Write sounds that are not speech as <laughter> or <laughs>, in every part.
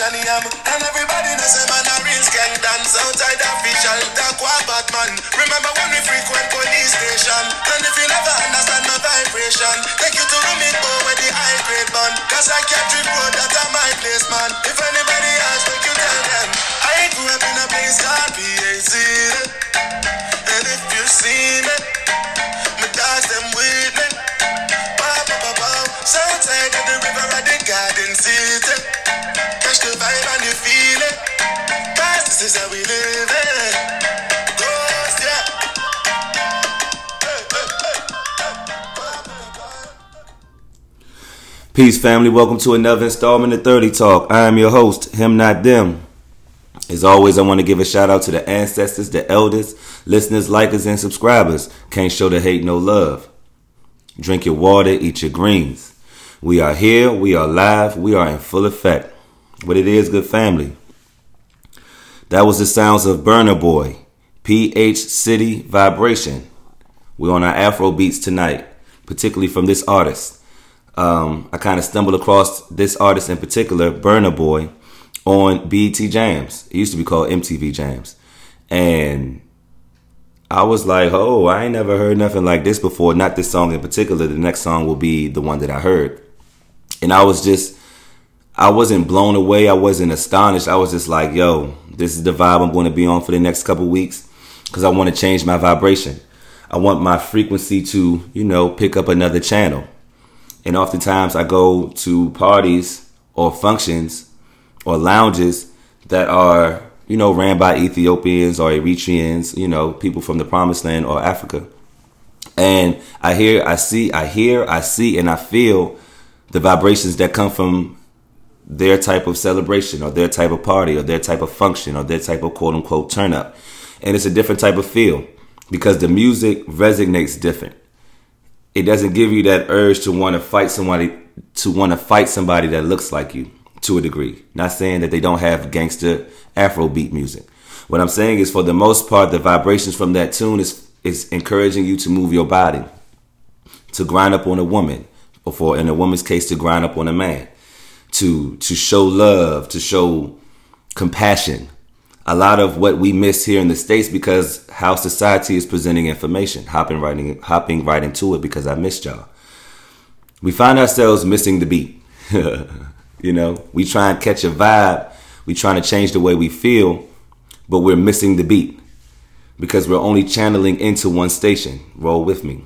yeah. And everybody knows a man a real gang dance outside official. Talk what bad man. Remember when we frequent police station? And if you never understand my vibration, take you to Rumit where the high grade bun. Cause I can't trip road, that's my place, man. If anybody asks, make you tell them. I ain't grew up in a place called PAC. And if you see me, my dogs them with me. Wow, wow, wow, wow. Southside of the river at the garden city. Vibe and. Cause this is how we live it. Peace, family. Welcome to another installment of 30 Talk. I am your host, Him Not Them. As always, I want to give a shout out to the ancestors, the elders, listeners, likers, and subscribers. Can't show the hate no love. Drink your water, eat your greens. We are here, we are live, we are in full effect. What it is, good family. That was the sounds of Burna Boy, PH City Vibration. We're on our Afro beats tonight, particularly from this artist. Um, I kind of stumbled across this artist in particular, Burna Boy, on BET Jams. It used to be called MTV Jams. And I was like, oh, I ain't never heard nothing like this before. Not this song in particular. The next song will be the one that I heard. And I was just, I wasn't blown away. I wasn't astonished. I was just like, yo, this is the vibe I'm going to be on for the next couple weeks because I want to change my vibration. I want my frequency to, you know, pick up another channel. And oftentimes I go to parties or functions or lounges that are, you know, ran by Ethiopians or Eritreans, you know, people from the promised land or Africa. And I hear, I see, I hear, I see, and I feel the vibrations that come from their type of celebration or their type of party or their type of function or their type of quote unquote turn up. And it's a different type of feel because the music resonates different. It doesn't give you that urge to want to fight somebody to want to fight somebody that looks like you to a degree. Not saying that they don't have gangster Afrobeat music. What I'm saying is for the most part the vibrations from that tune is is encouraging you to move your body to grind up on a woman or for in a woman's case to grind up on a man to to show love to show compassion. A lot of what we miss here in the states because how society is presenting information hopping right hopping right into it because i missed y'all. We find ourselves missing the beat. <laughs> You know we try and catch a vibe. We trying to change the way we feel but we're missing the beat because we're only channeling into one station. Roll with me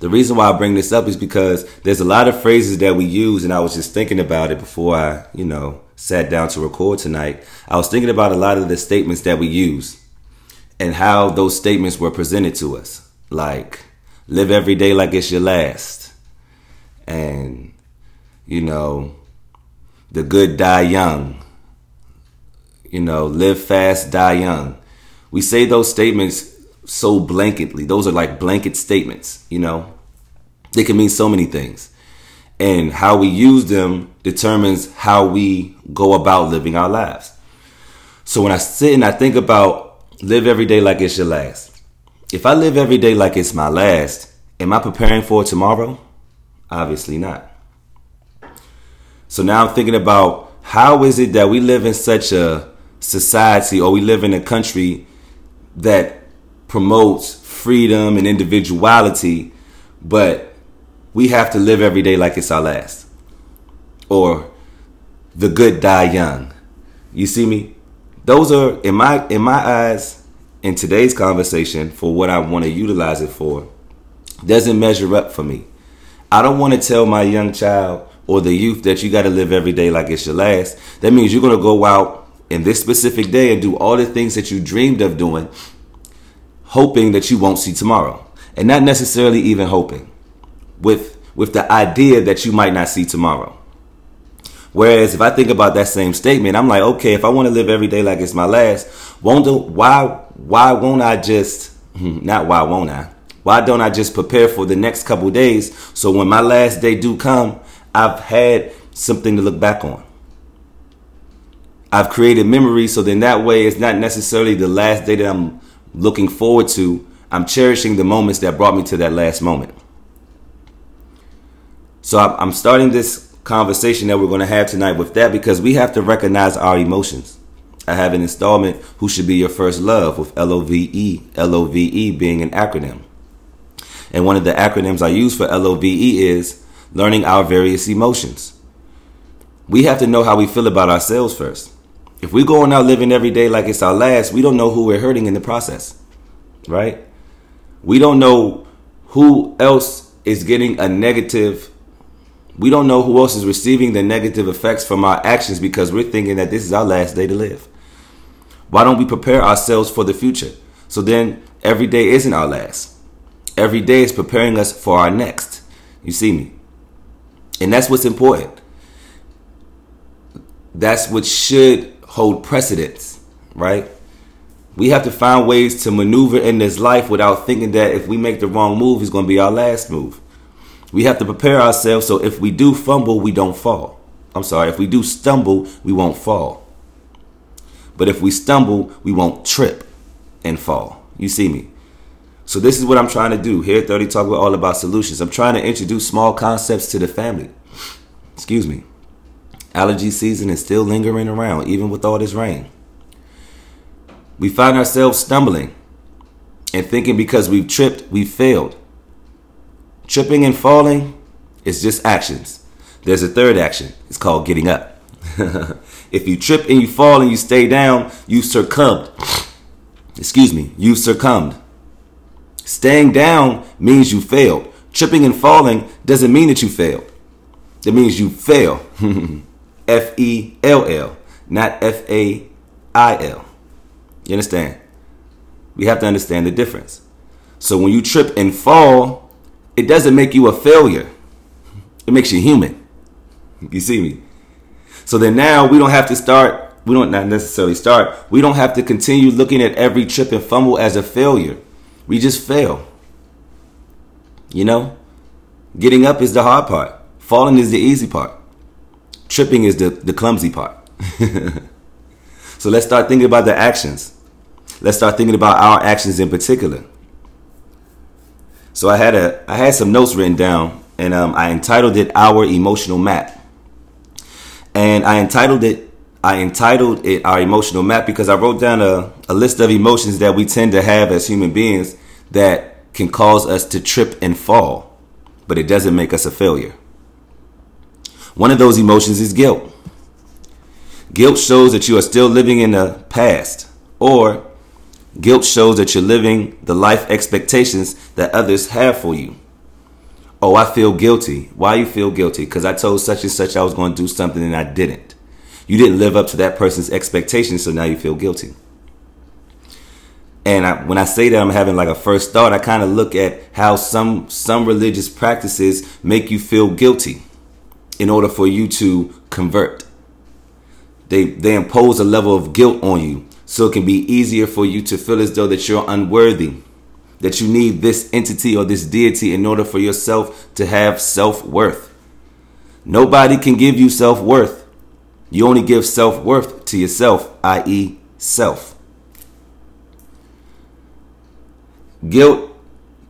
the reason why I bring this up is because there's a lot of phrases that we use, and I was just thinking about it before I, you know, sat down to record tonight. I was thinking about a lot of the statements that we use and how those statements were presented to us. Like, live every day like it's your last. And, you know, the good die young. You know, live fast, die young. We say those statements so blanketly. Those are like blanket statements, you know. They can mean so many things. And how we use them determines how we go about living our lives. So when I sit and I think about live every day like it's your last. If I live every day like it's my last, am I preparing for tomorrow? Obviously not. So now I'm thinking about how is it that we live in such a society or we live in a country that promotes freedom and individuality, but we have to live every day like it's our last. Or the good die young. You see me? Those are in my in my eyes in today's conversation for what I want to utilize it for doesn't measure up for me. I don't want to tell my young child or the youth that you got to live every day like it's your last. That means you're going to go out in this specific day and do all the things that you dreamed of doing hoping that you won't see tomorrow. And not necessarily even hoping. With with the idea that you might not see tomorrow. Whereas if i think about that same statement i'm like okay if i want to live every day like it's my last won't do, why why won't i just hmm, not why won't i? Why don't i just prepare for the next couple days so when my last day do come i've had something to look back on. I've created memories so then that way it's not necessarily the last day that i'm looking forward to, I'm cherishing the moments that brought me to that last moment. So I'm starting this conversation that we're going to have tonight with that because we have to recognize our emotions. I have an installment Who Should Be Your First Love with L O V E, L O V E being an acronym. And one of the acronyms I use for L O V E is learning our various emotions. We have to know how we feel about ourselves first. If we're going out living every day like it's our last, we don't know who we're hurting in the process, right? We don't know who else is getting a negative. We don't know who else is receiving the negative effects from our actions because we're thinking that this is our last day to live. Why don't we prepare ourselves for the future? So then every day isn't our last. Every day is preparing us for our next. You see me? And that's what's important. That's what should hold precedence, right? We have to find ways to maneuver in this life without thinking that if we make the wrong move, it's going to be our last move. We have to prepare ourselves so if we do fumble, we don't fall. I'm sorry, if we do stumble, we won't fall. But if we stumble, we won't trip and fall. You see me? So this is what I'm trying to do. Here 30 Talk, we're all about solutions. I'm trying to introduce small concepts to the family. Excuse me. Allergy season is still lingering around, even with all this rain. We find ourselves stumbling and thinking because we've tripped, we've failed. Tripping and falling is just actions. There's a third action. It's called getting up. <laughs> if you trip and you fall and you stay down, you succumbed. Excuse me, you succumbed. Staying down means you failed. Tripping and falling doesn't mean that you failed. It means you fail. <laughs> F E L L, not F A I L. You understand? We have to understand the difference. So when you trip and fall, it doesn't make you a failure. It makes you human. You see me? So then now we don't have to start, we don't not necessarily start, we don't have to continue looking at every trip and fumble as a failure. We just fail. You know? Getting up is the hard part. Falling is the easy part. Tripping is the, the clumsy part. <laughs> so let's start thinking about the actions. Let's start thinking about our actions in particular. So I had a I had some notes written down, and um, I entitled it "Our Emotional Map." And I entitled it I entitled it "Our Emotional Map" because I wrote down a, a list of emotions that we tend to have as human beings that can cause us to trip and fall, but it doesn't make us a failure. One of those emotions is guilt. Guilt shows that you are still living in the past, or guilt shows that you're living the life expectations that others have for you. Oh, I feel guilty. Why you feel guilty? Because I told such and such I was going to do something and I didn't. You didn't live up to that person's expectations, so now you feel guilty. And I, when I say that I'm having like a first thought, I kind of look at how some some religious practices make you feel guilty in order for you to convert. They they impose a level of guilt on you so it can be easier for you to feel as though that you're unworthy, that you need this entity or this deity in order for yourself to have self-worth. Nobody can give you self-worth. You only give self-worth to yourself, i.e., self. Guilt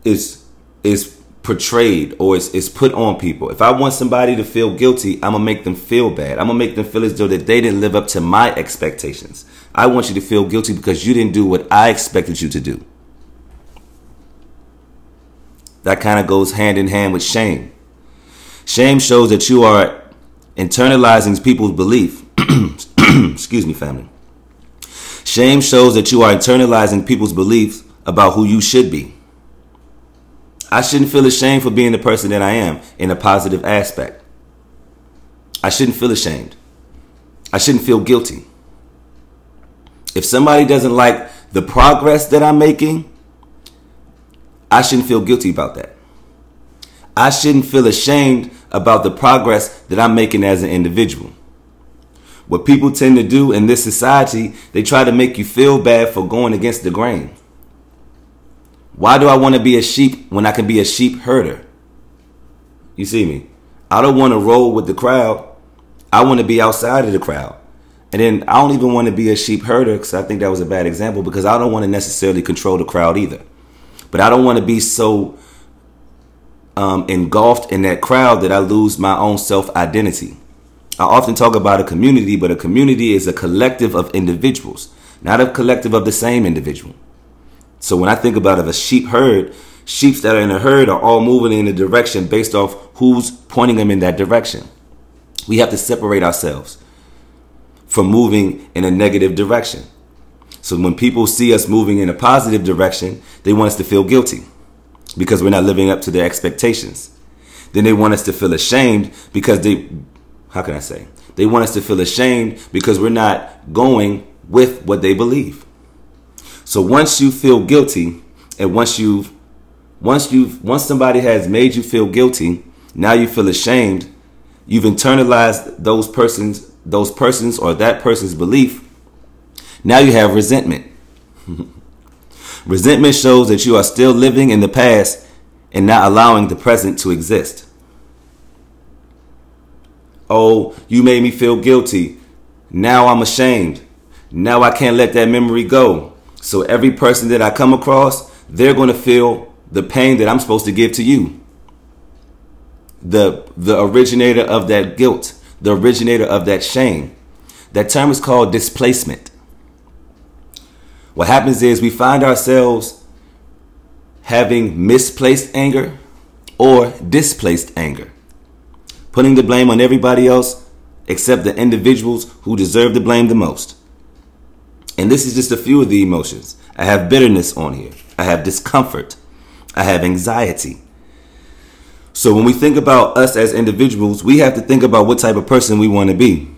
is is portrayed or it's, it's put on people. If I want somebody to feel guilty, I'm gonna make them feel bad. I'm gonna make them feel as though that they didn't live up to my expectations. I want you to feel guilty because you didn't do what I expected you to do. That kind of goes hand in hand with shame. Shame shows that you are internalizing people's belief. <clears throat> Excuse me, family. Shame shows that you are internalizing people's beliefs about who you should be. I shouldn't feel ashamed for being the person that I am in a positive aspect. I shouldn't feel ashamed. I shouldn't feel guilty. If somebody doesn't like the progress that I'm making, I shouldn't feel guilty about that. I shouldn't feel ashamed about the progress that I'm making as an individual. What people tend to do in this society, they try to make you feel bad for going against the grain. Why do I want to be a sheep when I can be a sheep herder? You see me? I don't want to roll with the crowd. I want to be outside of the crowd. And then I don't even want to be a sheep herder because I think that was a bad example because I don't want to necessarily control the crowd either. But I don't want to be so um, engulfed in that crowd that I lose my own self identity. I often talk about a community, but a community is a collective of individuals, not a collective of the same individual. So when I think about of a sheep herd, sheep that are in a herd are all moving in a direction based off who's pointing them in that direction. We have to separate ourselves from moving in a negative direction. So when people see us moving in a positive direction, they want us to feel guilty because we're not living up to their expectations. Then they want us to feel ashamed because they, how can I say? They want us to feel ashamed because we're not going with what they believe. So once you feel guilty and once you've, once you've, once somebody has made you feel guilty, now you feel ashamed, you've internalized those persons, those persons or that person's belief. Now you have resentment. <laughs> Resentment shows that you are still living in the past and not allowing the present to exist. Oh, you made me feel guilty. Now I'm ashamed. Now I can't let that memory go. So every person that I come across, they're going to feel the pain that I'm supposed to give to you. The the originator of that guilt, the originator of that shame. That term is called displacement. What happens is we find ourselves having misplaced anger or displaced anger, putting the blame on everybody else except the individuals who deserve the blame the most. And this is just a few of the emotions. I have bitterness on here. I have discomfort. I have anxiety. So when we think about us as individuals, we have to think about what type of person we want to be.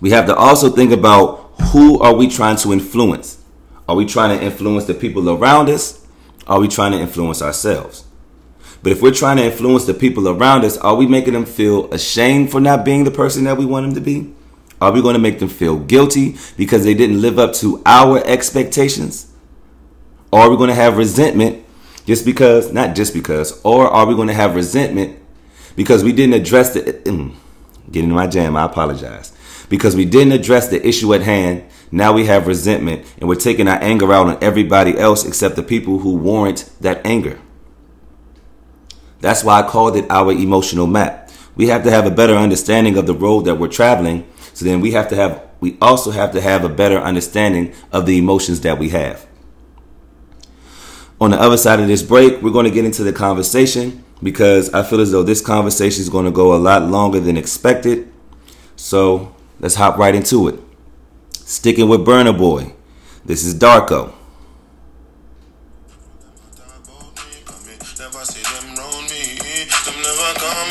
We have to also think about who are we trying to influence? Are we trying to influence the people around us? Are we trying to influence ourselves? But if we're trying to influence the people around us, are we making them feel ashamed for not being the person that we want them to be? Are we going to make them feel guilty because they didn't live up to our expectations? Or are we going to have resentment just because, not just because, or are we going to have resentment because we didn't address the, mm, get into my jam, I apologize because we didn't address the issue at hand. Now we have resentment and we're taking our anger out on everybody else except the people who warrant that anger. That's why I called it our emotional map. We have to have a better understanding of the road that we're traveling. So then we have to have, we also have to have a better understanding of the emotions that we have. On the other side of this break, we're going to get into the conversation because I feel as though this conversation is going to go a lot longer than expected. So Let's hop right into it. Sticking with Burna Boy. This is Darko. never come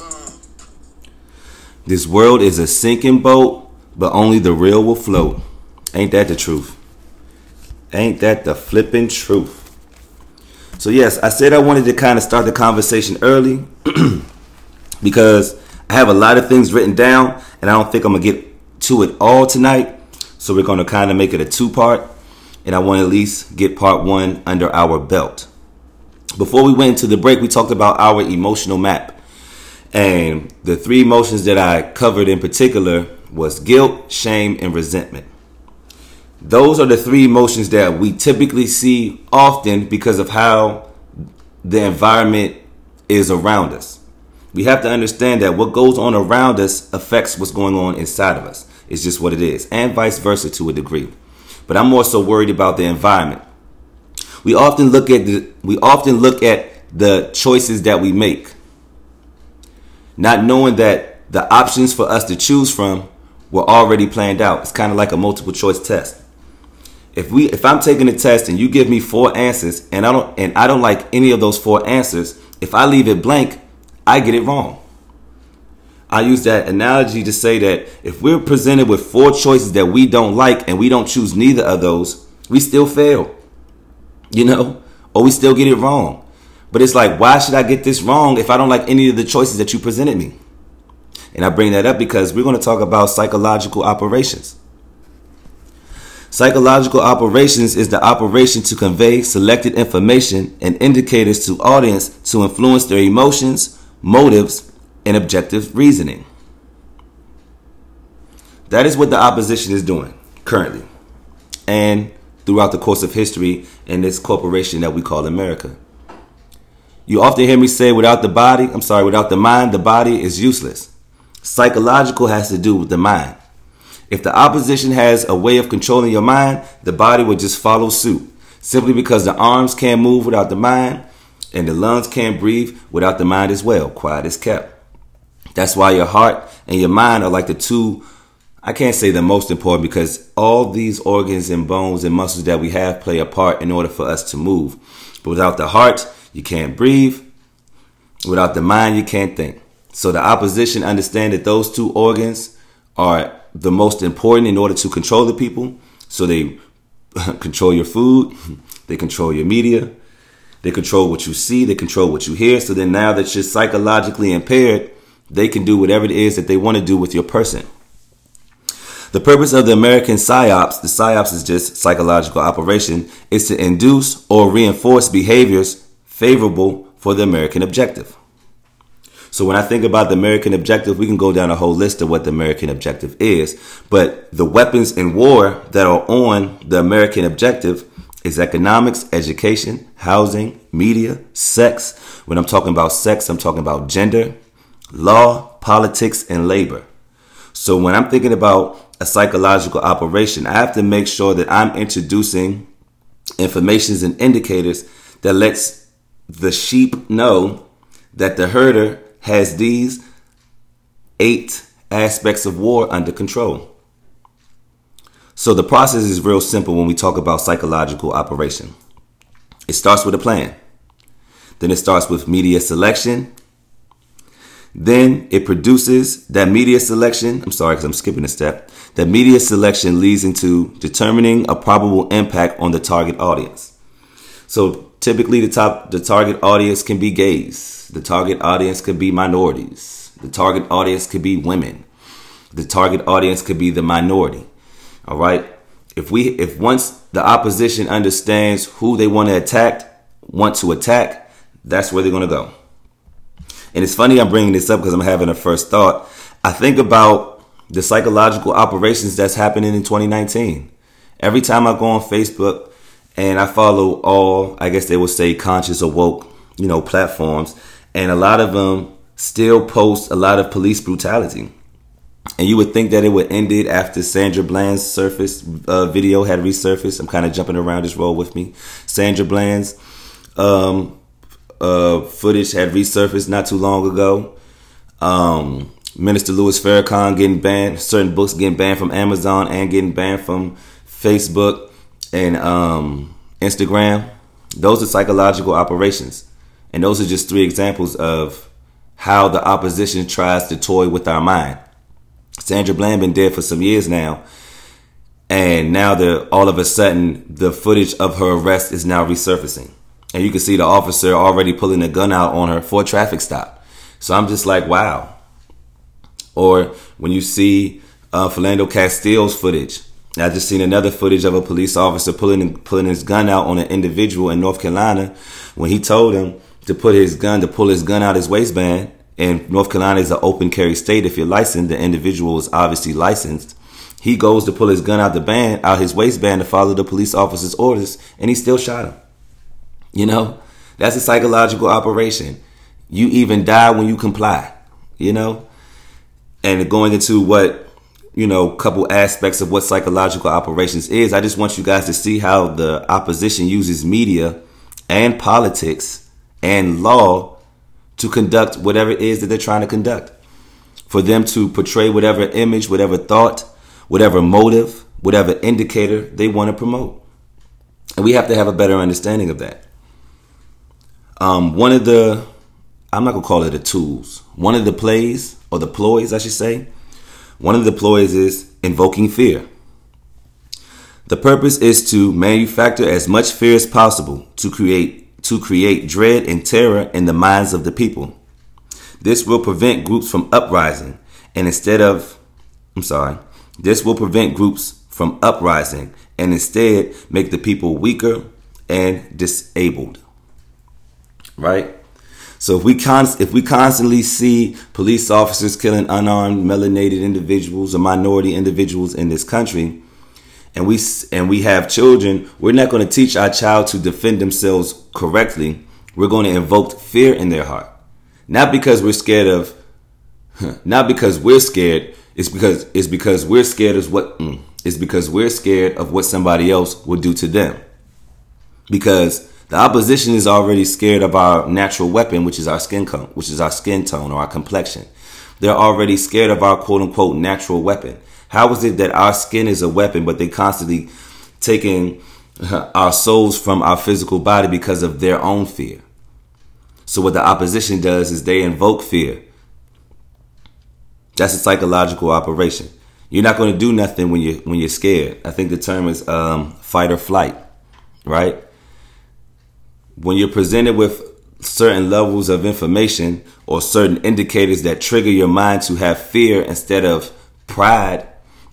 road. This world is a sinking boat, but only the real will float. Ain't that the truth? Ain't that the flipping truth? So, yes, I said I wanted to kind of start the conversation early <clears throat> because I have a lot of things written down and I don't think I'm to get to it all tonight. So, we're to kind of make it a two part and I want to at least get part one under our belt. Before we went into the break, we talked about our emotional map. And the three emotions that I covered in particular was guilt, shame, and resentment. Those are the three emotions that we typically see often because of how the environment is around us. We have to understand that what goes on around us affects what's going on inside of us. It's just what it is, and vice versa to a degree. But I'm more so worried about the environment. We often look at the we often look at the choices that we make not knowing that the options for us to choose from were already planned out. It's kind of like a multiple choice test. If we if I'm taking a test and you give me four answers and I don't and I don't like any of those four answers, if I leave it blank, I get it wrong. I use that analogy to say that if we're presented with four choices that we don't like and we don't choose neither of those, we still fail. You know, or we still get it wrong. But it's like, why should I get this wrong if I don't like any of the choices that you presented me? And I bring that up because we're going to talk about psychological operations. Psychological operations is the operation to convey selected information and indicators to audience to influence their emotions, motives, and objective reasoning. That is what the opposition is doing currently and throughout the course of history in this corporation that we call America. You often hear me say, without the body, I'm sorry, without the mind, the body is useless. Psychological has to do with the mind. If the opposition has a way of controlling your mind, the body will just follow suit. Simply because the arms can't move without the mind and the lungs can't breathe without the mind as well. Quiet is kept. That's why your heart and your mind are like the two, I can't say the most important because all these organs and bones and muscles that we have play a part in order for us to move. But without the heart, you can't breathe. Without the mind, you can't think. So the opposition understand that those two organs are the most important in order to control the people. So they <laughs> control your food, <laughs> they control your media, they control what you see, they control what you hear. So then now that you're psychologically impaired, they can do whatever it is that they want to do with your person. The purpose of the American PSYOPs, the PSYOPs is just psychological operation, is to induce or reinforce behaviors favorable for the American objective. So when I think about the American objective, we can go down a whole list of what the American objective is. But the weapons in war that are on the American objective is economics, education, housing, media, sex. When I'm talking about sex, I'm talking about gender, law, politics, and labor. So when I'm thinking about a psychological operation, I have to make sure that I'm introducing informations and indicators that lets the sheep know that the herder has these eight aspects of war under control. So the process is real simple when we talk about psychological operation. It starts with a plan. Then it starts with media selection, then it produces that media selection. I'm sorry because I'm skipping a step. That media selection leads into determining a probable impact on the target audience. So typically the top the target audience can be gays. The target audience could be minorities. The target audience could be women. The target audience could be the minority. All right? If we if once the opposition understands who they want to attack, want to attack, that's where they're going to go. And it's funny I'm bringing this up because I'm having a first thought. I think about the psychological operations that's happening in 2019. Every time I go on Facebook and I follow all, I guess they would say conscious or woke, you know, platforms, and a lot of them still post a lot of police brutality. And you would think that it would end it after Sandra Bland's surface uh, video had resurfaced. I'm kind of jumping around this role with me. Sandra Bland's um, uh, footage had resurfaced not too long ago. Um, Minister Louis Farrakhan getting banned, certain books getting banned from Amazon and getting banned from Facebook and um, Instagram. Those are psychological operations. And those are just three examples of how the opposition tries to toy with our mind. Sandra Bland been dead for some years now. And now all of a sudden the footage of her arrest is now resurfacing and you can see the officer already pulling a gun out on her for a traffic stop. So I'm just like, wow. Or when you see uh, Philando Castile's footage, I just seen another footage of a police officer pulling pulling his gun out on an individual in North Carolina when he told him to put his gun to pull his gun out his waistband. And North Carolina is an open carry state. If you're licensed, the individual is obviously licensed. He goes to pull his gun out the band out his waistband to follow the police officer's orders, and he still shot him. You know, that's a psychological operation. You even die when you comply, you know? And going into what, you know, couple aspects of what psychological operations is, I just want you guys to see how the opposition uses media and politics and law to conduct whatever it is that they're trying to conduct. For them to portray whatever image, whatever thought, whatever motive, whatever indicator they want to promote. And we have to have a better understanding of that. Um, one of the, I'm not gonna call it the tools. One of the plays or the ploys, I should say. One of the ploys is invoking fear. The purpose is to manufacture as much fear as possible to create to create dread and terror in the minds of the people. This will prevent groups from uprising and instead of I'm sorry, this will prevent groups from uprising and instead make the people weaker and disabled. Right? So if we const- if we constantly see police officers killing unarmed melanated individuals or minority individuals in this country, and we and we have children, we're not going to teach our child to defend themselves correctly. We're going to invoke fear in their heart, not because we're scared of, not because we're scared. It's because it's because we're scared of what. Mm, it's because we're scared of what somebody else would do to them. Because the opposition is already scared of our natural weapon, which is our skin tone, which is our skin tone or our complexion. They're already scared of our quote unquote natural weapon. How is it that our skin is a weapon, but they constantly taking <laughs> our souls from our physical body because of their own fear? So what the opposition does is they invoke fear. That's a psychological operation. You're not going to do nothing when you when you're scared. I think the term is um, fight or flight, right? When you're presented with certain levels of information or certain indicators that trigger your mind to have fear instead of pride,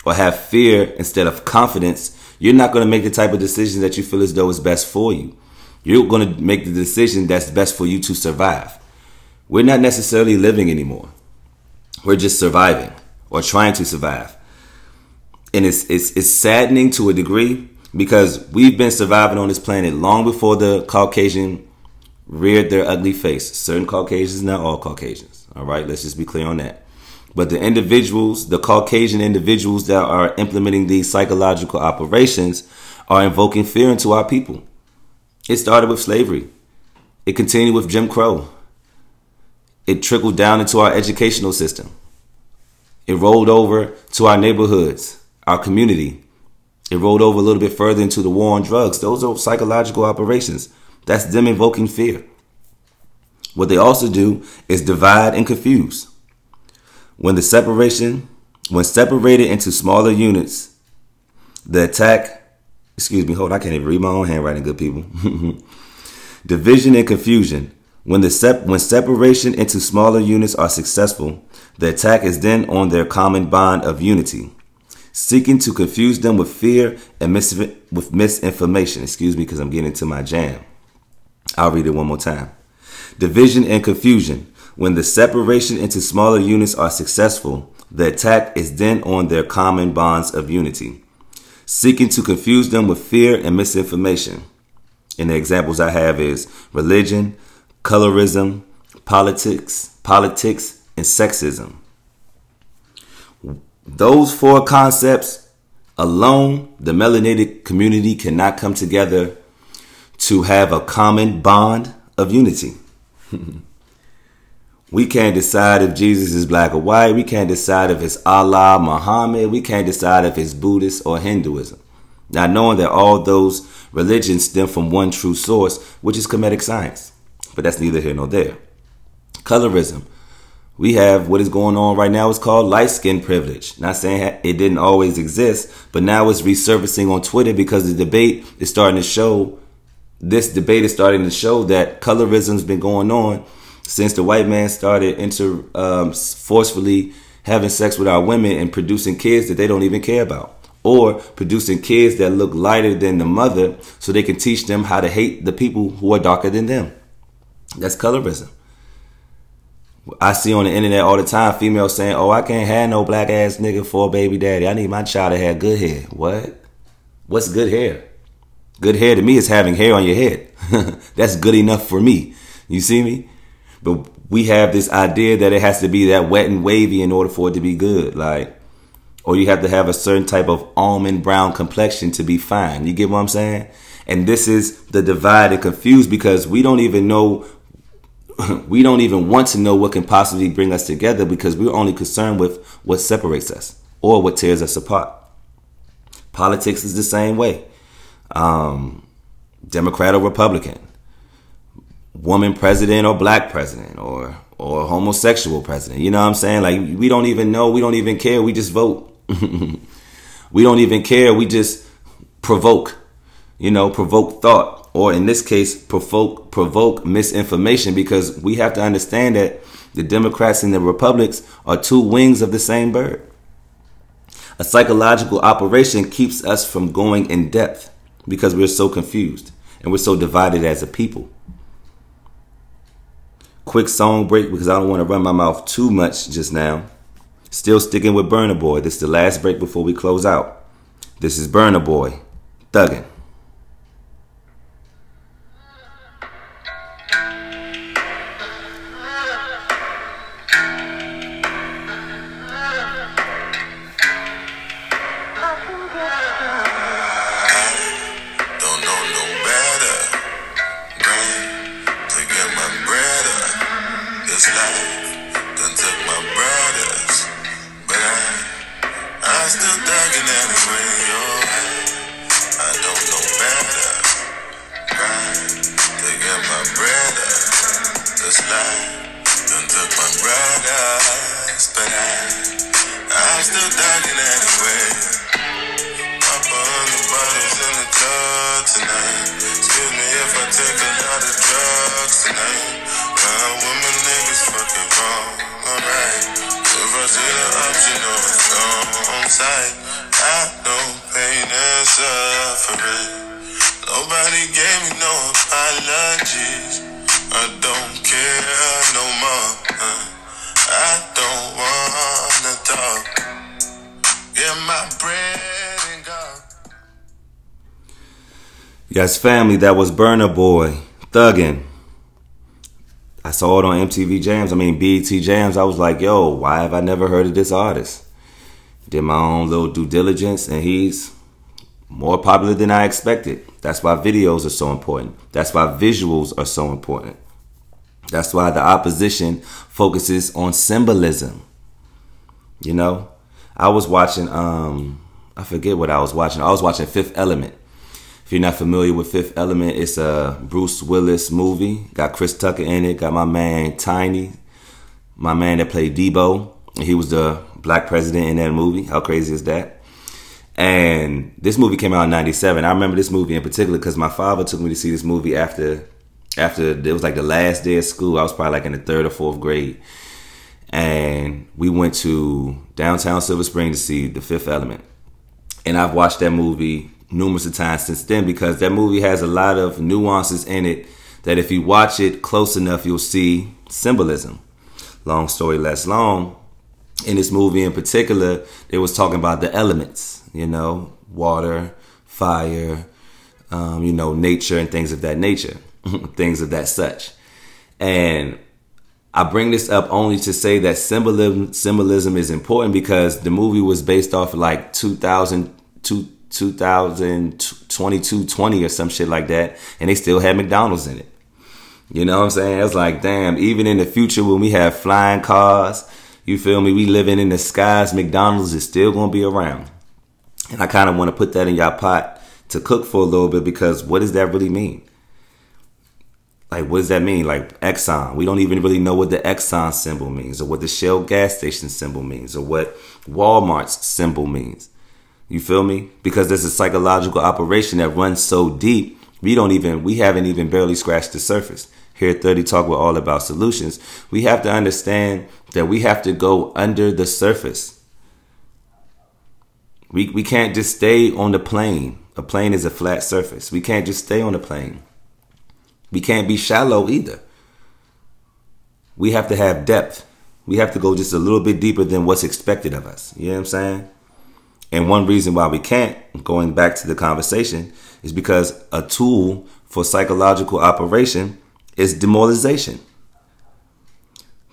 or have fear instead of confidence, you're not going to make the type of decision that you feel as though is best for you. You're going to make the decision that's best for you to survive. We're not necessarily living anymore. We're just surviving or trying to survive. And it's, it's, it's saddening to a degree because we've been surviving on this planet long before the Caucasian reared their ugly face. Certain Caucasians, not all Caucasians. All right, let's just be clear on that. But the individuals, the Caucasian individuals that are implementing these psychological operations are invoking fear into our people. It started with slavery. It continued with Jim Crow. It trickled down into our educational system. It rolled over to our neighborhoods, our community. It rolled over a little bit further into the war on drugs. Those are psychological operations. That's them invoking fear. What they also do is divide and confuse. When the separation, when separated into smaller units, the attack, excuse me, hold, I can't even read my own handwriting, good people. <laughs> Division and confusion. When the sep- when separation into smaller units are successful, the attack is then on their common bond of unity, seeking to confuse them with fear and mis- with misinformation. Excuse me, because I'm getting into my jam. I'll read it one more time. Division and confusion. When the separation into smaller units are successful, the attack is then on their common bonds of unity, seeking to confuse them with fear and misinformation. And the examples I have is religion, colorism, politics, politics, and sexism. Those four concepts alone, the melanated community cannot come together to have a common bond of unity. <laughs> We can't decide if Jesus is black or white. We can't decide if it's Allah, Muhammad. We can't decide if it's Buddhist or Hinduism. Now, knowing that all those religions stem from one true source, which is Kemetic science. But that's neither here nor there. Colorism. We have what is going on right now. Is called light skin privilege. Not saying it didn't always exist, but now it's resurfacing on Twitter because the debate is starting to show, this debate is starting to show that colorism's been going on since the white man started inter um, forcefully having sex with our women and producing kids that they don't even care about or producing kids that look lighter than the mother so they can teach them how to hate the people who are darker than them. That's colorism I see on the internet all the time females saying, "Oh, I can't have no black ass nigga for a baby daddy. I need my child to have good hair." What? What's good hair? Good hair to me is having hair on your head. <laughs> That's good enough for me. You see me? But we have this idea that it has to be that wet and wavy in order for it to be good. Like, or you have to have a certain type of almond brown complexion to be fine. You get what I'm saying? And this is the divide and confused because we don't even know <coughs> we don't even want to know what can possibly bring us together because we're only concerned with what separates us or what tears us apart. Politics is the same way. Um, Democrat or Republican woman president or black president or or homosexual president. You know what I'm saying? Like we don't even know, we don't even care, we just vote. <laughs> we don't even care, we just provoke. You know, provoke thought or in this case provoke provoke misinformation because we have to understand that the Democrats and the Republicans are two wings of the same bird. A psychological operation keeps us from going in depth because we're so confused and we're so divided as a people. Quick song break because I don't want to run my mouth too much just now. Still sticking with Burna Boy. This is the last break before we close out. This is Burna Boy, Thuggin'. but I, I'm still dogging anyway. Pop all the bottles in the club tonight. Excuse me if I take a lot of drugs tonight. Ride with niggas, fucking wrong, alright. If I see the option, no, it's on tight. I know pain and suffering. Nobody gave me no apologies. I don't care no more. Uh. Yes, family, that was Burna Boy, Thuggin. I saw it on MTV Jams, I mean BET Jams. I was like, yo, why have I never heard of this artist? Did my own little due diligence, and he's more popular than I expected. That's why videos are so important. That's why visuals are so important. That's why the opposition focuses on symbolism. You know, I was watching, um, I forget what I was watching. I was watching Fifth Element. If you're not familiar with Fifth Element, it's a Bruce Willis movie. Got Chris Tucker in it. Got my man Tiny, my man that played Debo. He was the black president in that movie. How crazy is that? And this movie came out in '97. I remember this movie in particular because my father took me to see this movie after after it was like the last day of school. I was probably like in the third or fourth grade, and we went to downtown Silver Spring to see The Fifth Element. And I've watched that movie numerous of times since then because that movie has a lot of nuances in it that if you watch it close enough, you'll see symbolism. Long story less long. In this movie in particular, they was talking about the elements, you know, water, fire, um, you know, nature and things of that nature, <laughs> things of that such. And I bring this up only to say that symbolism symbolism is important because the movie was based off of like 2000, 2022 20 or some shit like that, and they still had McDonald's in it. You know what I'm saying? It's like, damn, even in the future when we have flying cars, you feel me? We living in the skies, McDonald's is still gonna be around. And I kind of want to put that in your pot to cook for a little bit because what does that really mean? Like, what does that mean? Like Exxon, we don't even really know what the Exxon symbol means, or what the Shell gas station symbol means, or what Walmart's symbol means. You feel me? Because there's a psychological operation that runs so deep, we don't even, we haven't even barely scratched the surface. Here at 30 Talk, we're all about solutions. We have to understand that we have to go under the surface. We, we can't just stay on the plane. A plane is a flat surface. We can't just stay on the plane. We can't be shallow either. We have to have depth. We have to go just a little bit deeper than what's expected of us. You know what I'm saying? And one reason why we can't, going back to the conversation, is because a tool for psychological operation is demoralization.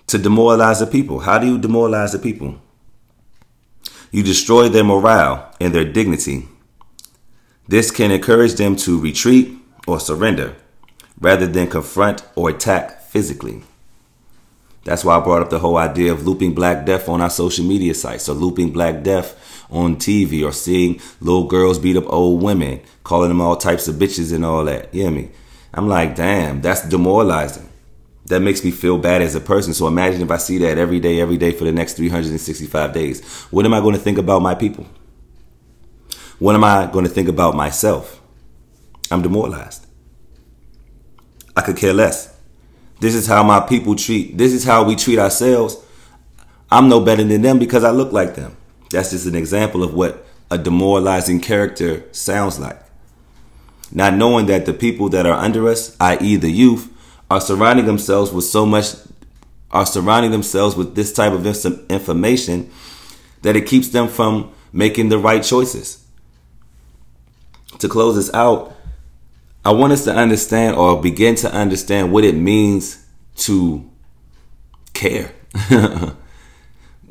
To demoralize the people. How do you demoralize the people? You destroy their morale and their dignity. This can encourage them to retreat or surrender rather than confront or attack physically. That's why I brought up the whole idea of looping Black Death on our social media sites or looping Black Death on TV or seeing little girls beat up old women, calling them all types of bitches and all that. You hear me? I'm like, damn, that's demoralizing. That makes me feel bad as a person. So imagine if I see that every day, every day for the next 365 days. What am I going to think about my people? What am I going to think about myself? I'm demoralized. I could care less. This is how my people treat, this is how we treat ourselves. I'm no better than them because I look like them. That's just an example of what a demoralizing character sounds like. Not knowing that the people that are under us, i.e., the youth, are surrounding themselves with so much, are surrounding themselves with this type of information that it keeps them from making the right choices. To close this out, I want us to understand or begin to understand what it means to care. <laughs>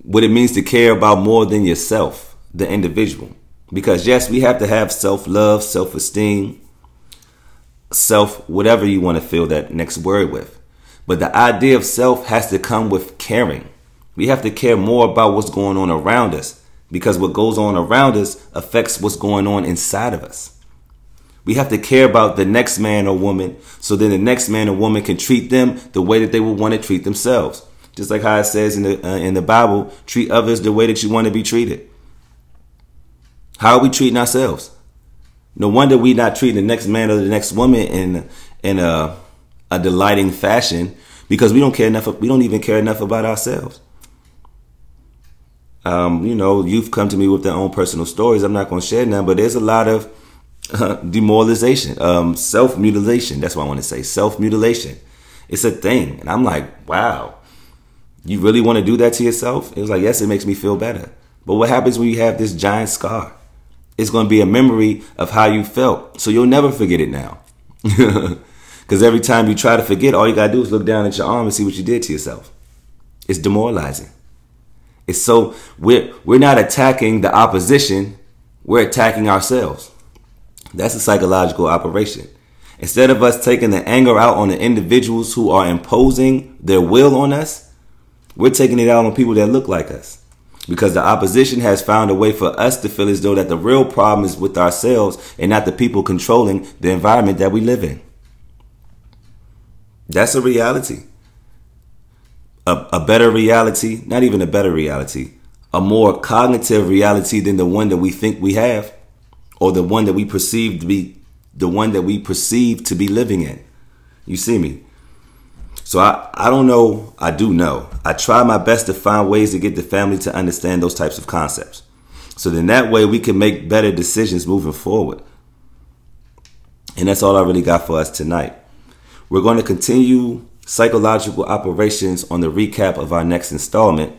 what it means to care about more than yourself, the individual. Because yes, we have to have self love, self esteem, self, whatever you want to fill that next word with. But the idea of self has to come with caring. We have to care more about what's going on around us because what goes on around us affects what's going on inside of us. We have to care about the next man or woman so then the next man or woman can treat them the way that they would want to treat themselves. Just like how it says in the uh, in the Bible, treat others the way that you want to be treated. How are we treating ourselves? No wonder we not treating the next man or the next woman in in a a delighting fashion because we don't care enough. We don't even care enough about ourselves. Um, you know, you've come to me with their own personal stories. I'm not going to share them, but there's a lot of <laughs> demoralization, um, self mutilation. That's what I want to say. Self mutilation. It's a thing, and I'm like, wow, you really want to do that to yourself? It was like, yes, it makes me feel better. But what happens when you have this giant scar? it's going to be a memory of how you felt. So you'll never forget it now. <laughs> Because every time you try to forget, all you got to do is look down at your arm and see what you did to yourself. It's demoralizing. It's so we're we're not attacking the opposition, we're attacking ourselves. That's a psychological operation. Instead of us taking the anger out on the individuals who are imposing their will on us, we're taking it out on people that look like us because the opposition has found a way for us to feel as though that the real problem is with ourselves and not the people controlling the environment that we live in. That's a reality. A, a better reality, not even a better reality, a more cognitive reality than the one that we think we have or the one that we perceive to be the one that we perceive to be living in. You see me? So I, I don't know. I do know. I try my best to find ways to get the family to understand those types of concepts. So then that way we can make better decisions moving forward. And that's all I really got for us tonight. We're going to continue psychological operations on the recap of our next installment.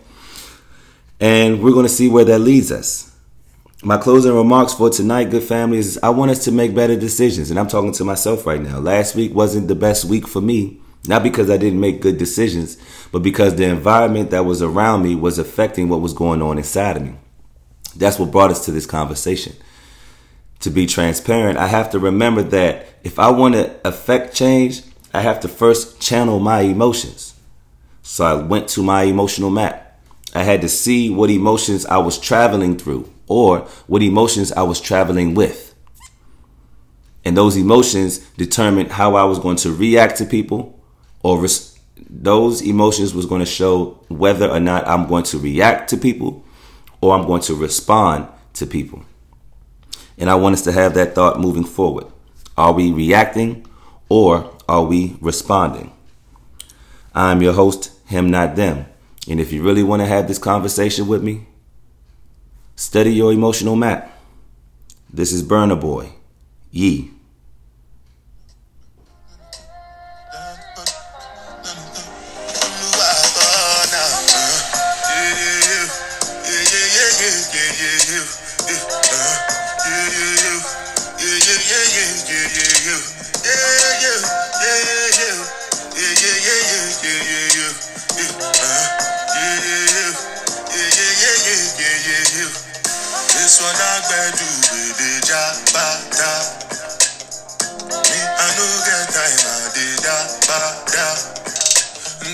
And we're going to see where that leads us. My closing remarks for tonight, good family, is I want us to make better decisions. And I'm talking to myself right now. Last week wasn't the best week for me not because I didn't make good decisions, but because the environment that was around me was affecting what was going on inside of me. That's what brought us to this conversation. To be transparent, I have to remember that if I want to affect change, I have to first channel my emotions. So I went to my emotional map. I had to see what emotions I was traveling through or what emotions I was traveling with. And those emotions determined how I was going to react to people or res- those emotions was going to show whether or not I'm going to react to people or I'm going to respond to people. And I want us to have that thought moving forward. Are we reacting or are we responding? I'm your host, him not them. And if you really want to have this conversation with me, study your emotional map. This is Burna Boy. Yee.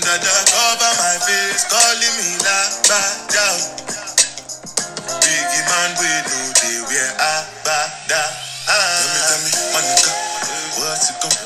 Dada cover my face, calling me la baja. Biggie man, we know they wear abada. Tell me, tell me, my nigga, what's it going